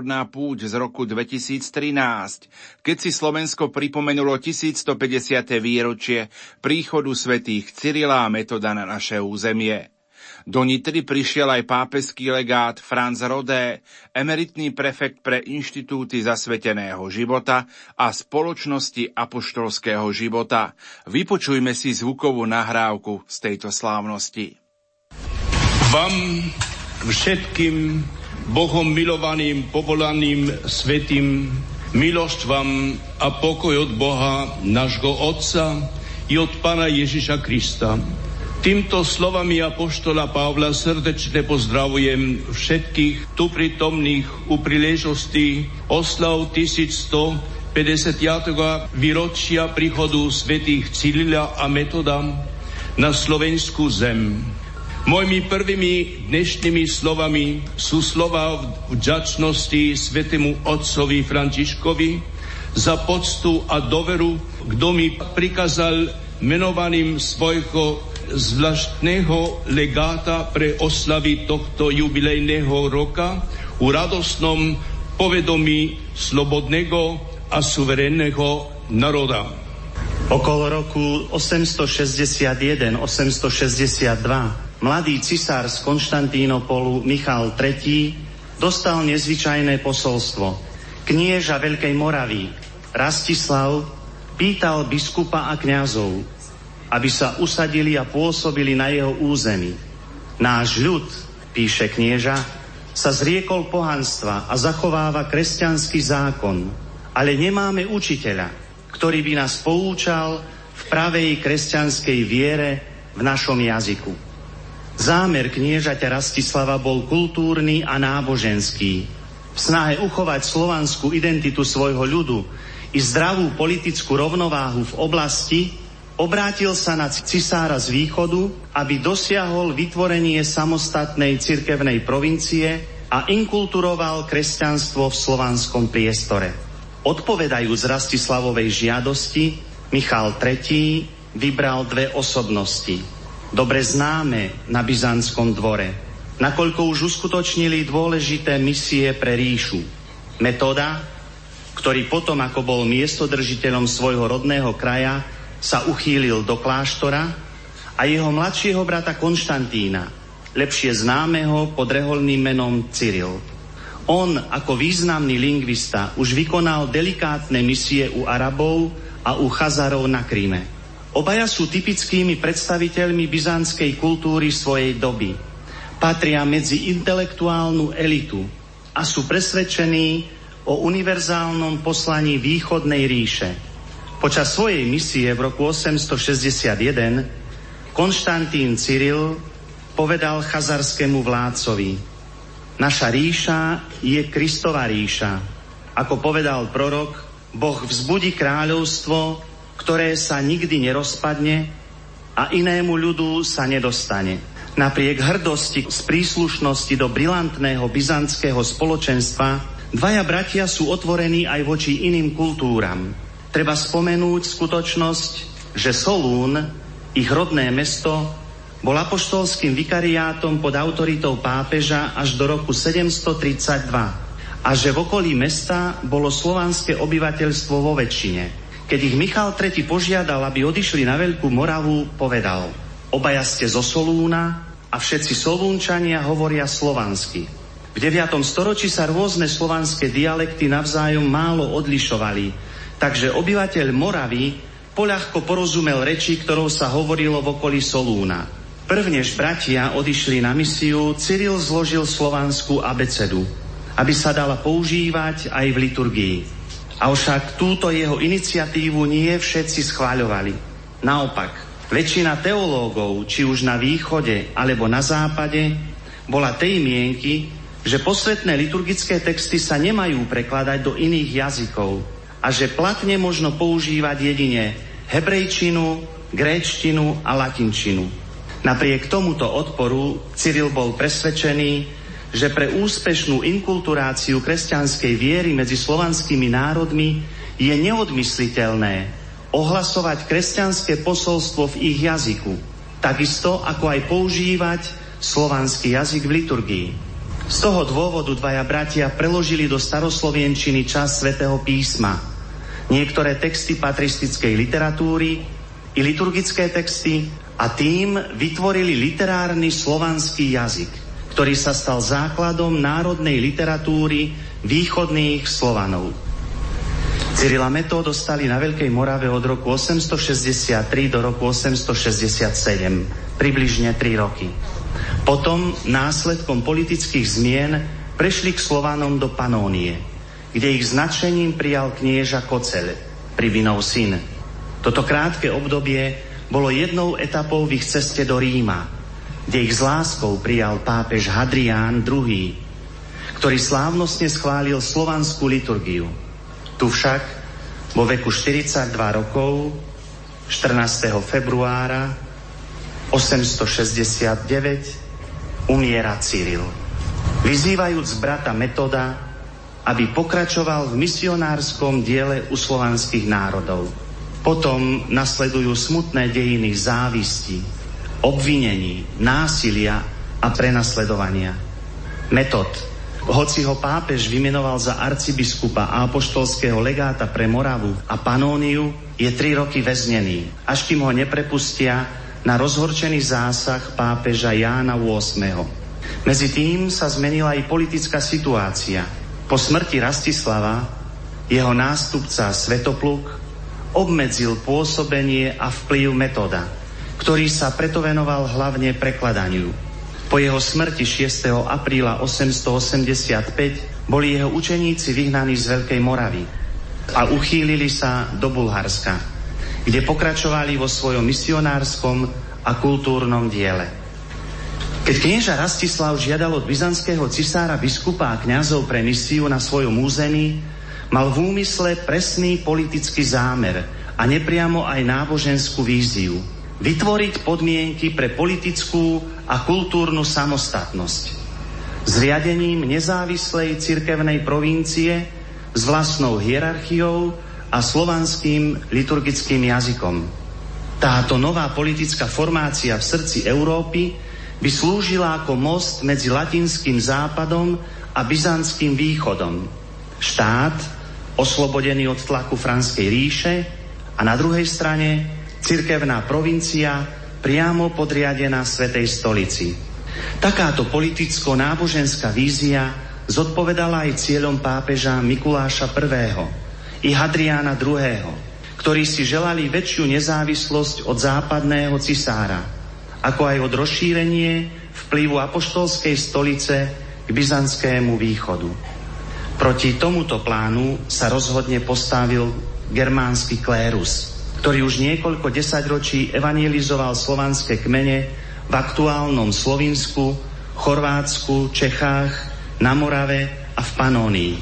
Národná púť z roku 2013, keď si Slovensko pripomenulo 1150. výročie príchodu svätých Cyrila a Metoda na naše územie. Do Nitry prišiel aj pápeský legát Franz Rodé, emeritný prefekt pre inštitúty zasveteného života a spoločnosti apoštolského života. Vypočujme si zvukovú nahrávku z tejto slávnosti. Vám všetkým Bohom milovaným, povolaným, svetým, milosť vám a pokoj od Boha, nášho Otca i od Pana Ježiša Krista. Týmto slovami apoštola Pavla srdečne pozdravujem všetkých tu prítomných u príležosti oslav 1150. výročia príchodu svetých Cyrila a Metoda na slovenskú zem. Mojimi prvými dnešnými slovami sú slova vďačnosti svetému otcovi Františkovi za poctu a doveru, kto mi prikázal menovaným svojho zvláštneho legáta pre oslavy tohto jubilejného roka u radosnom povedomí slobodného a suverénneho národa. Okolo roku 861-862 mladý cisár z Konštantínopolu Michal III dostal nezvyčajné posolstvo. Knieža Veľkej Moravy Rastislav pýtal biskupa a kňazov, aby sa usadili a pôsobili na jeho území. Náš ľud, píše knieža, sa zriekol pohanstva a zachováva kresťanský zákon, ale nemáme učiteľa, ktorý by nás poučal v pravej kresťanskej viere v našom jazyku. Zámer kniežaťa Rastislava bol kultúrny a náboženský. V snahe uchovať slovanskú identitu svojho ľudu i zdravú politickú rovnováhu v oblasti obrátil sa na cisára z východu, aby dosiahol vytvorenie samostatnej cirkevnej provincie a inkulturoval kresťanstvo v slovanskom priestore. Odpovedajúc Rastislavovej žiadosti, Michal III vybral dve osobnosti – dobre známe na Byzantskom dvore, nakoľko už uskutočnili dôležité misie pre ríšu. Metóda, ktorý potom, ako bol miestodržiteľom svojho rodného kraja, sa uchýlil do kláštora a jeho mladšieho brata Konštantína, lepšie známeho pod reholným menom Cyril. On ako významný lingvista už vykonal delikátne misie u Arabov a u Chazarov na Kríme. Obaja sú typickými predstaviteľmi byzantskej kultúry svojej doby. Patria medzi intelektuálnu elitu a sú presvedčení o univerzálnom poslaní východnej ríše. Počas svojej misie v roku 861 Konštantín Cyril povedal chazarskému vládcovi Naša ríša je Kristova ríša. Ako povedal prorok, Boh vzbudí kráľovstvo, ktoré sa nikdy nerozpadne a inému ľudu sa nedostane. Napriek hrdosti z príslušnosti do brilantného byzantského spoločenstva Dvaja bratia sú otvorení aj voči iným kultúram. Treba spomenúť skutočnosť, že Solún, ich rodné mesto, bol apoštolským vikariátom pod autoritou pápeža až do roku 732 a že v okolí mesta bolo slovanské obyvateľstvo vo väčšine. Keď ich Michal III požiadal, aby odišli na Veľkú Moravu, povedal Obaja ste zo Solúna a všetci Solúnčania hovoria slovansky. V 9. storočí sa rôzne slovanské dialekty navzájom málo odlišovali, takže obyvateľ Moravy poľahko porozumel reči, ktorou sa hovorilo v okolí Solúna. Prvnež bratia odišli na misiu, Cyril zložil slovanskú abecedu, aby sa dala používať aj v liturgii. Avšak túto jeho iniciatívu nie všetci schváľovali. Naopak, väčšina teológov, či už na východe alebo na západe, bola tej mienky, že posvetné liturgické texty sa nemajú prekladať do iných jazykov a že platne možno používať jedine hebrejčinu, gréčtinu a latinčinu. Napriek tomuto odporu Cyril bol presvedčený, že pre úspešnú inkulturáciu kresťanskej viery medzi slovanskými národmi je neodmysliteľné ohlasovať kresťanské posolstvo v ich jazyku, takisto ako aj používať slovanský jazyk v liturgii. Z toho dôvodu dvaja bratia preložili do staroslovienčiny čas svätého písma, niektoré texty patristickej literatúry i liturgické texty a tým vytvorili literárny slovanský jazyk, ktorý sa stal základom národnej literatúry východných Slovanov. Cyrila Meto dostali na Veľkej Morave od roku 863 do roku 867, približne 3 roky. Potom následkom politických zmien prešli k Slovanom do Panónie, kde ich značením prijal knieža Kocel, Privinov syn. Toto krátke obdobie bolo jednou etapou v ich ceste do Ríma, kde ich s láskou prijal pápež Hadrián II, ktorý slávnostne schválil slovanskú liturgiu. Tu však vo veku 42 rokov 14. februára 869 umiera Cyril. Vyzývajúc brata Metoda, aby pokračoval v misionárskom diele u slovanských národov. Potom nasledujú smutné dejiny závisti, obvinení, násilia a prenasledovania. Metod, hoci ho pápež vymenoval za arcibiskupa a apoštolského legáta pre Moravu a Panóniu, je tri roky väznený, až kým ho neprepustia na rozhorčený zásah pápeža Jána VIII. Medzi tým sa zmenila aj politická situácia. Po smrti Rastislava jeho nástupca Svetopluk obmedzil pôsobenie a vplyv metoda, ktorý sa preto venoval hlavne prekladaniu. Po jeho smrti 6. apríla 885 boli jeho učeníci vyhnaní z Veľkej Moravy a uchýlili sa do Bulharska kde pokračovali vo svojom misionárskom a kultúrnom diele. Keď knieža Rastislav žiadal od byzantského cisára biskupa a kňazov pre misiu na svojom území, mal v úmysle presný politický zámer a nepriamo aj náboženskú víziu. Vytvoriť podmienky pre politickú a kultúrnu samostatnosť. Zriadením nezávislej cirkevnej provincie s vlastnou hierarchiou a slovanským liturgickým jazykom. Táto nová politická formácia v srdci Európy by slúžila ako most medzi latinským západom a byzantským východom. Štát, oslobodený od tlaku Franskej ríše a na druhej strane cirkevná provincia priamo podriadená Svetej stolici. Takáto politicko-náboženská vízia zodpovedala aj cieľom pápeža Mikuláša I. i Hadriána II., ktorí si želali väčšiu nezávislosť od západného cisára, ako aj od rozšírenie vplyvu apoštolskej stolice k byzantskému východu. Proti tomuto plánu sa rozhodne postavil germánsky klérus, ktorý už niekoľko desaťročí evangelizoval slovanské kmene v aktuálnom Slovinsku, Chorvátsku, Čechách, na Morave a v Panónii.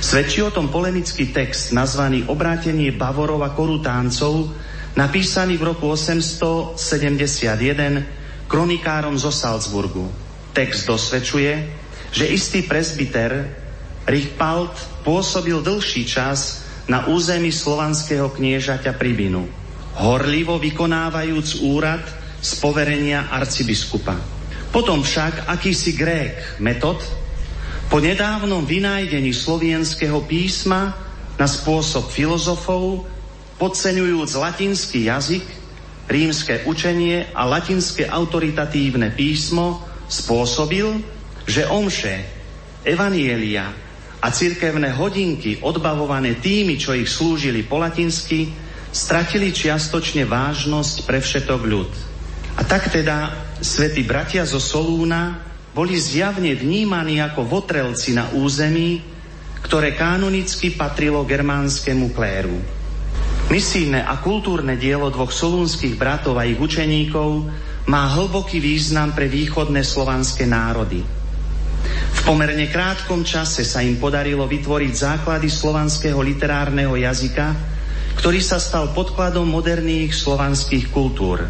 Svedčí o tom polemický text nazvaný Obrátenie Bavorov a Korutáncov, napísaný v roku 871 kronikárom zo Salzburgu. Text dosvedčuje, že istý presbyter Richpalt pôsobil dlhší čas na území slovanského kniežaťa Pribinu, horlivo vykonávajúc úrad z poverenia arcibiskupa. Potom však akýsi Grék Metod po nedávnom vynájdení slovenského písma na spôsob filozofov, podceňujúc latinský jazyk, rímske učenie a latinské autoritatívne písmo, spôsobil, že omše, evanielia a cirkevné hodinky odbavované tými, čo ich slúžili po latinsky, stratili čiastočne vážnosť pre všetok ľud. A tak teda svätí bratia zo Solúna boli zjavne vnímaní ako votrelci na území, ktoré kanonicky patrilo germánskemu kléru. Misijné a kultúrne dielo dvoch solúnskych bratov a ich učeníkov má hlboký význam pre východné slovanské národy – v pomerne krátkom čase sa im podarilo vytvoriť základy slovanského literárneho jazyka, ktorý sa stal podkladom moderných slovanských kultúr.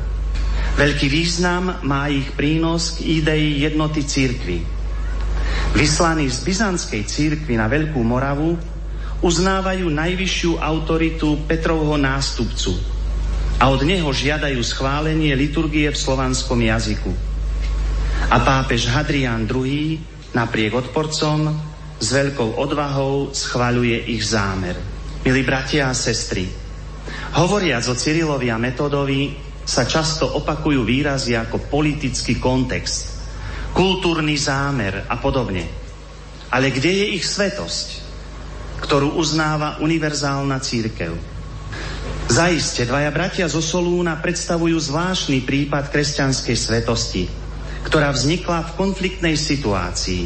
Veľký význam má ich prínos k idei jednoty církvy. Vyslaní z byzantskej církvy na Veľkú Moravu uznávajú najvyššiu autoritu Petrovho nástupcu a od neho žiadajú schválenie liturgie v slovanskom jazyku. A pápež Hadrián II napriek odporcom s veľkou odvahou schvaľuje ich zámer. Milí bratia a sestry, hovoriac o Cyrilovi a Metodovi sa často opakujú výrazy ako politický kontext, kultúrny zámer a podobne. Ale kde je ich svetosť, ktorú uznáva univerzálna církev? Zaiste, dvaja bratia zo Solúna predstavujú zvláštny prípad kresťanskej svetosti – ktorá vznikla v konfliktnej situácii.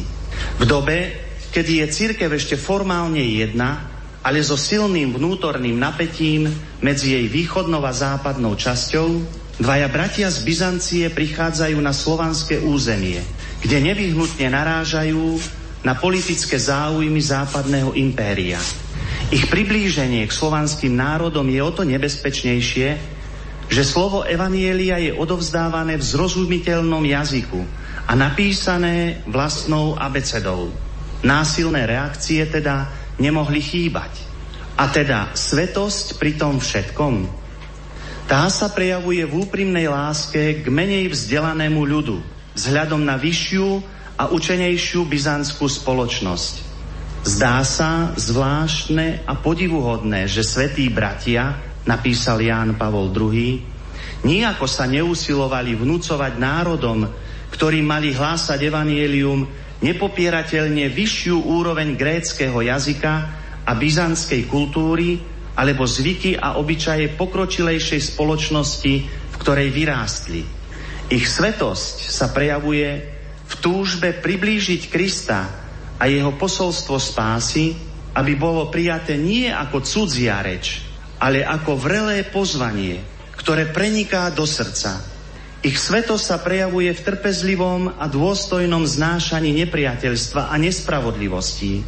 V dobe, kedy je církev ešte formálne jedna, ale so silným vnútorným napätím medzi jej východnou a západnou časťou, dvaja bratia z Byzancie prichádzajú na slovanské územie, kde nevyhnutne narážajú na politické záujmy západného impéria. Ich priblíženie k slovanským národom je o to nebezpečnejšie, že slovo Evanielia je odovzdávané v zrozumiteľnom jazyku a napísané vlastnou abecedou. Násilné reakcie teda nemohli chýbať. A teda svetosť pri tom všetkom. Tá sa prejavuje v úprimnej láske k menej vzdelanému ľudu, vzhľadom na vyššiu a učenejšiu byzantskú spoločnosť. Zdá sa zvláštne a podivuhodné, že svetí bratia napísal Ján Pavol II, nijako sa neusilovali vnúcovať národom, ktorí mali hlásať evanielium, nepopierateľne vyššiu úroveň gréckého jazyka a byzantskej kultúry alebo zvyky a obyčaje pokročilejšej spoločnosti, v ktorej vyrástli. Ich svetosť sa prejavuje v túžbe priblížiť Krista a jeho posolstvo spásy, aby bolo prijaté nie ako cudzia reč, ale ako vrelé pozvanie, ktoré preniká do srdca. Ich svetosť sa prejavuje v trpezlivom a dôstojnom znášaní nepriateľstva a nespravodlivosti,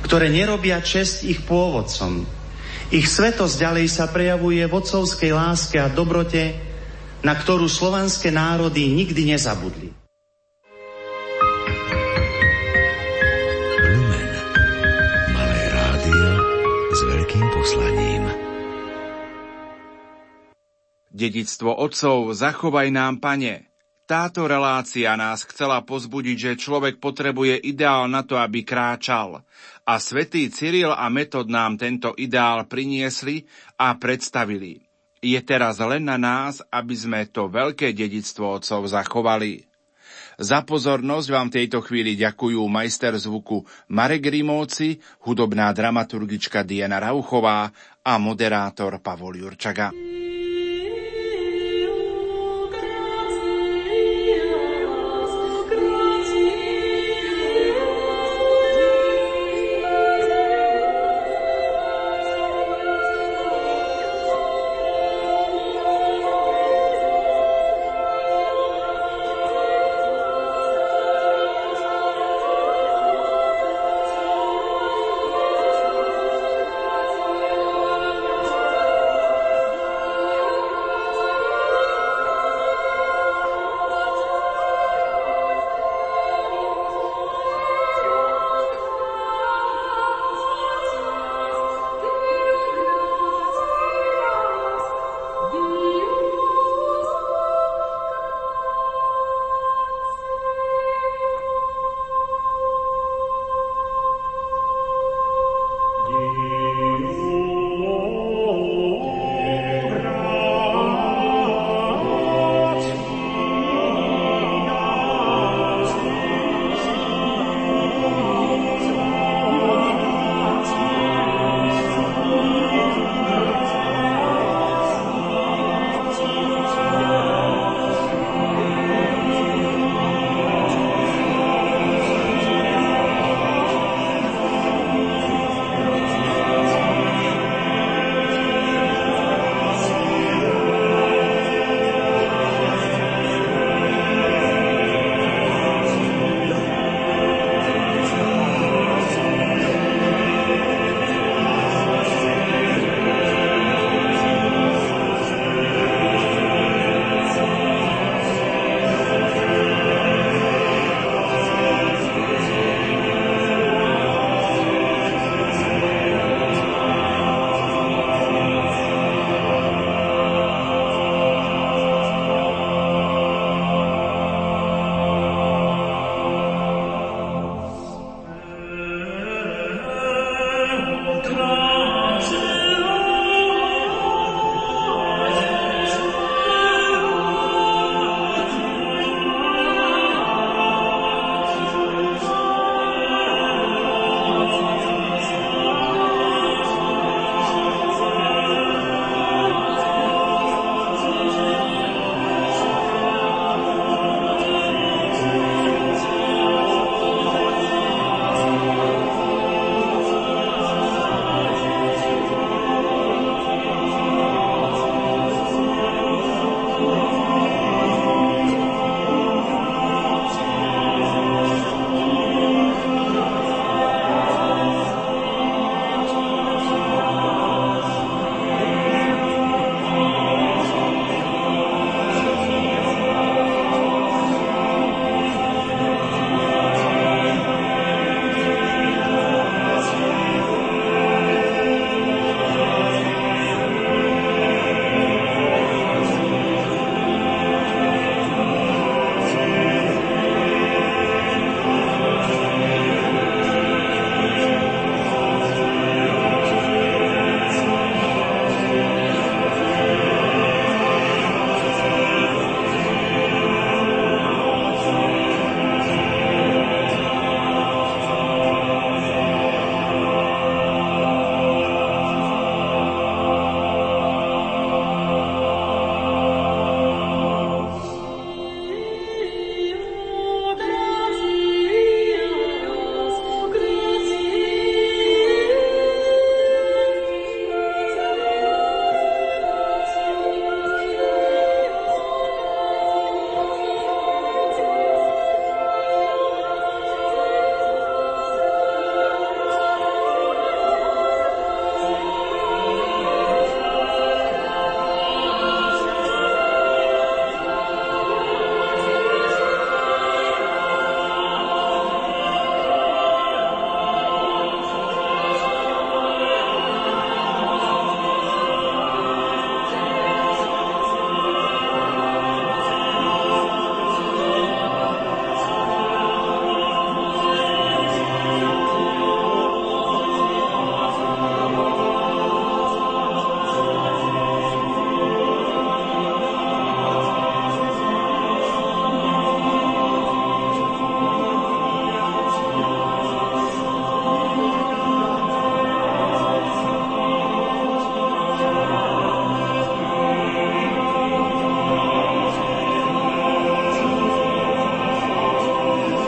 ktoré nerobia čest ich pôvodcom. Ich svetosť ďalej sa prejavuje v otcovskej láske a dobrote, na ktorú slovanské národy nikdy nezabudli. Dedictvo otcov zachovaj nám, pane. Táto relácia nás chcela pozbudiť, že človek potrebuje ideál na to, aby kráčal. A svätý Cyril a Metod nám tento ideál priniesli a predstavili. Je teraz len na nás, aby sme to veľké dedictvo otcov zachovali. Za pozornosť vám tejto chvíli ďakujú majster zvuku Marek Rimóci, hudobná dramaturgička Diana Rauchová a moderátor Pavol Jurčaga.